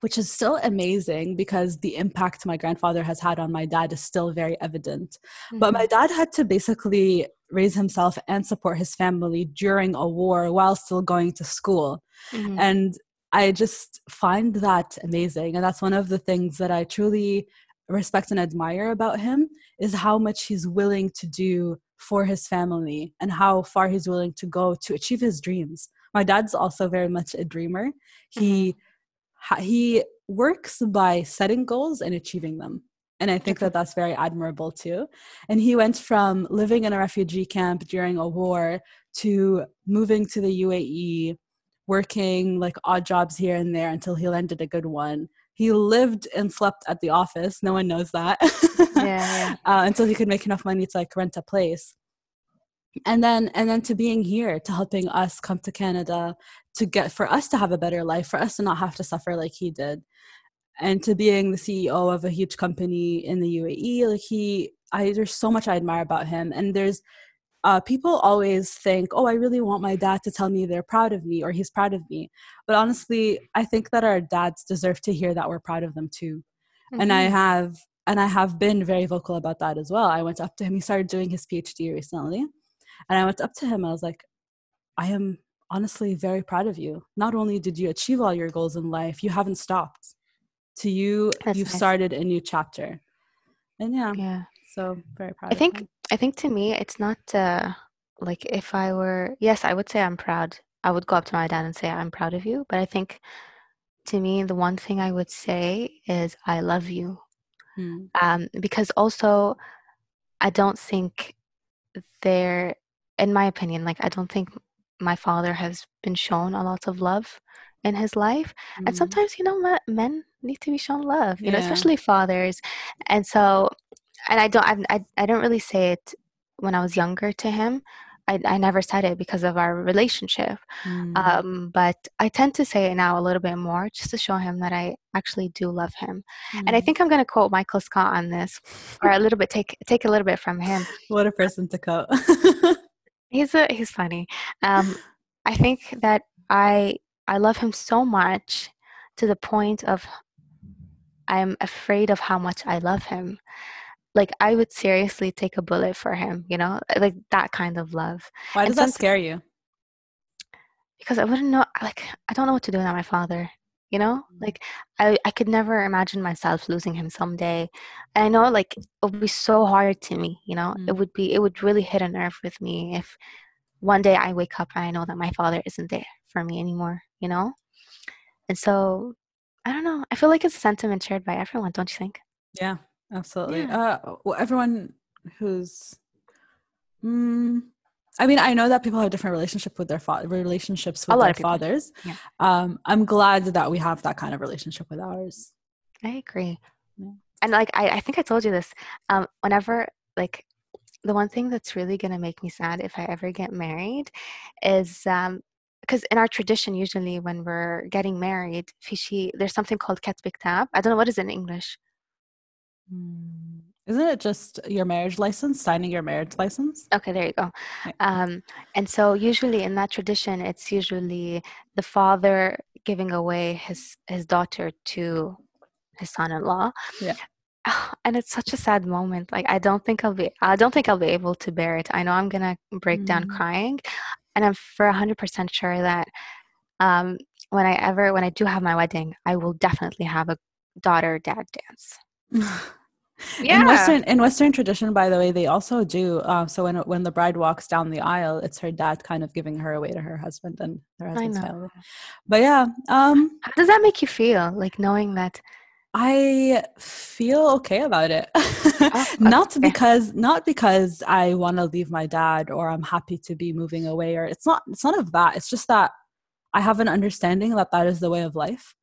which is still amazing because the impact my grandfather has had on my dad is still very evident. But my dad had to basically raise himself and support his family during a war while still going to school. mhm, And I just find that amazing. And that's one of the things that I truly respect and admire about him is how much he's willing to do for his family and how far he's willing to go to achieve his dreams. My dad's also very much a dreamer. He mm-hmm. ha- he works by setting goals and achieving them. And I think that that's very admirable too. And he went from living in a refugee camp during a war to moving to the UAE, working like odd jobs here and there until he landed a good one. He lived and slept at the office. No one knows that. Yeah, yeah. uh, until he could make enough money to like rent a place and then and then to being here to helping us come to canada to get for us to have a better life for us to not have to suffer like he did and to being the ceo of a huge company in the uae like he i there's so much i admire about him and there's uh, people always think oh i really want my dad to tell me they're proud of me or he's proud of me but honestly i think that our dads deserve to hear that we're proud of them too and i Mhm, have and i have been very vocal about that as well i went up to him he started doing his phd recently and I went up to him. I was like, I am honestly very proud of you. Not only did you achieve all your goals in life, you haven't stopped. To you, That's you've nice. started a new chapter. And yeah, Yeah. so very proud I of think him. I think to me it's not uh like if I were yes, I would say I'm proud. I would go up to my dad and say I'm proud of you, but I think to me the one thing I would say is I love you. Mm, Um because also I don't think there in my opinion, like I don't think my father has been shown a lot of love in his life. And mm, sometimes, you know, men need to be shown love, you know, especially fathers. And so and I don't I, I I don't really say it when I was younger to him. I, I never said it because of our relationship. Mm, Um, but I tend to say it now a little bit more just to show him that I actually do love him. And I mm. think I'm gonna quote Michael Scott on this, or a little bit take take a little bit from him. What a person to quote. He's a he's funny. Um, I think that I I love him so much to the point of I'm afraid of how much I love him. Like I would seriously take a bullet for him, you know, like that kind of love. Why does that scare you? because I wouldn't know, like I don't know what to do without my father. You know, Mm, like I I could never imagine myself losing him someday. And I know like it would be so hard to me. You know, it mm, would be it would really hit a nerve with me if one day I wake up and I know that my father isn't there for me anymore. You know, and so I don't know. I feel like it's a sentiment shared by everyone, don't you think? Yeah, absolutely. Yeah, Uh, well, everyone who's Mm, I mean, I know that people have different relationship with their fa- relationships with their fathers. Yeah, Um, I'm glad that we have that kind of relationship with ours. I agree. Yeah. And like I, I think I told you this. Um, whenever like the one thing that's really gonna make me sad if I ever get married is um because in our tradition, usually when we're getting married, fishi, there's something called ketbik tab. I don't know what is in English. Mm, Isn't it just your marriage license, signing your marriage license? Okay, there you go. Right. Um, and so usually in that tradition, it's usually the father giving away his his daughter to his son-in-law. Yeah. And it's such a sad moment. Like I don't think I'll be I don't think I'll be able to bear it. I know I'm gonna break down Mm. crying, and I'm for a hundred percent sure that um, when I ever when I do have my wedding, I will definitely have a daughter dad dance. In Western in Western tradition, by the way, they also do. Uh, so when when the bride walks down the aisle, it's her dad kind of giving her away to her husband and her I know. family. But yeah, um, How does that make you feel? Like knowing that I feel okay about it. Oh, not okay. because not because I want to leave my dad or I'm happy to be moving away or it's not it's none of that. It's just that I have an understanding that that is the way of life.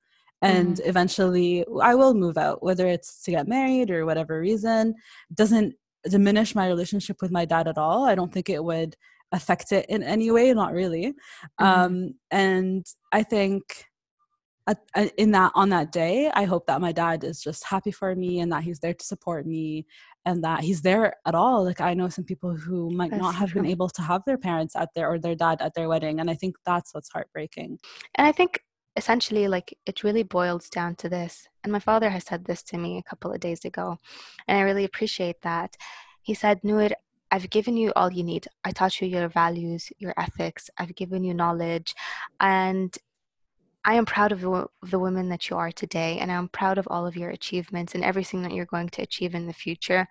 And eventually I will move out whether it's to get married or whatever reason. Doesn't diminish my relationship with my dad at all. I don't think it would affect it in any way, not really. Mhm. Um and I think in that on that day i hope that my dad is just happy for me and that he's there to support me and that he's there at all like i know some people who might That's not have been able to have their parents at their or their dad at their wedding and i think that's what's heartbreaking And I think essentially, like, it really boils down to this. And my father has said this to me a couple of days ago, and I really appreciate that. He said, Noor, I've given you all you need. I taught you your values, your ethics, I've given you knowledge, and I am proud of the, the women that you are today, and I'm proud of all of your achievements and everything that you're going to achieve in the future.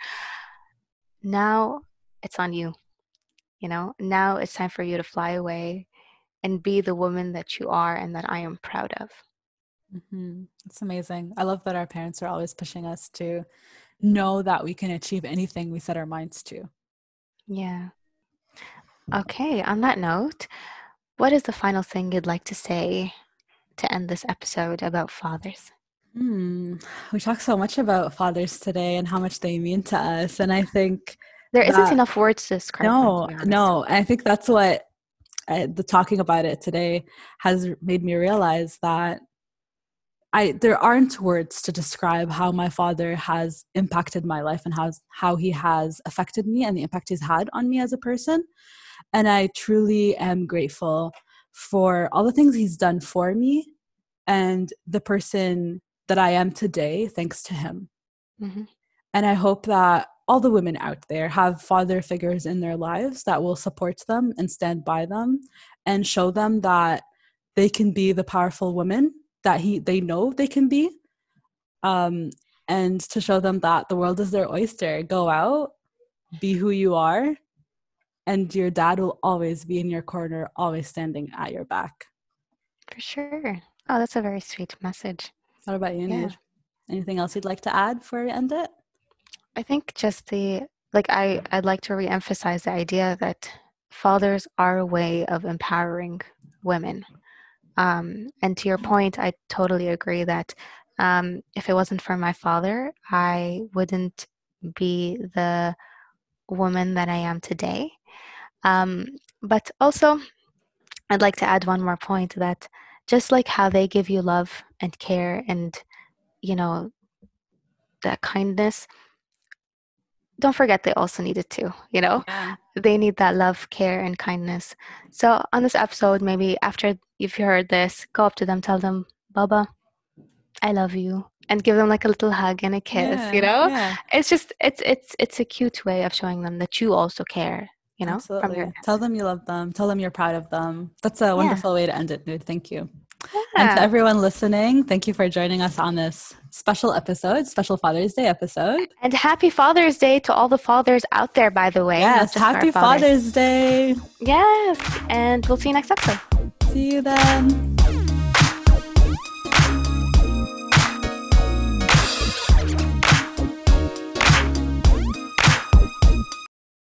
Now it's on you, you know? Now it's time for you to fly away and be the woman that you are and that I am proud of. mm-hmm. it's amazing i love that our parents are always pushing us to know that we can achieve anything we set our minds to Yeah. Okay, on that note, what is the final thing you'd like to say to end this episode about fathers? hmm. we talk so much about fathers today and how much they mean to us and i think There isn't That- enough words to describe them, no honest. no i think that's what I, the talking about it today has made me realize that i there aren't words to describe how my father has impacted my life and how how he has affected me and the impact he's had on me as a person and i truly am grateful for all the things he's done for me and the person that i am today thanks to him Mhm. and I hope that all the women out there have father figures in their lives that will support them and stand by them and show them that they can be the powerful women that he they know they can be. Um, and to show them that the world is their oyster. Go out, be who you are, and your dad will always be in your corner, always standing at your back. For sure. Oh, that's a very sweet message. What about you, Yeah. Anything else you'd like to add before we end it? I think just the like I I'd like to reemphasize the idea that fathers are a way of empowering women. Um, and to your point, I totally agree that um, if it wasn't for my father, I wouldn't be the woman that I am today. Um, but also, I'd like to add one more point that just like how they give you love and care and you know that kindness don't forget they also need it too you know Yeah. they need that love care and kindness so on this episode maybe after if you've heard this go up to them tell them baba i love you and give them like a little hug and a kiss you know Yeah. it's just it's it's it's a cute way of showing them that you also care you know from your Tell them you love them. Tell them you're proud of them. That's a wonderful way to end it, dude Thank you. And to everyone listening, thank you for joining us on this special episode, special Father's Day episode. and happy father's day to all the fathers out there by the way yes, happy. Father's Day. yes and we'll see you next episode See you then.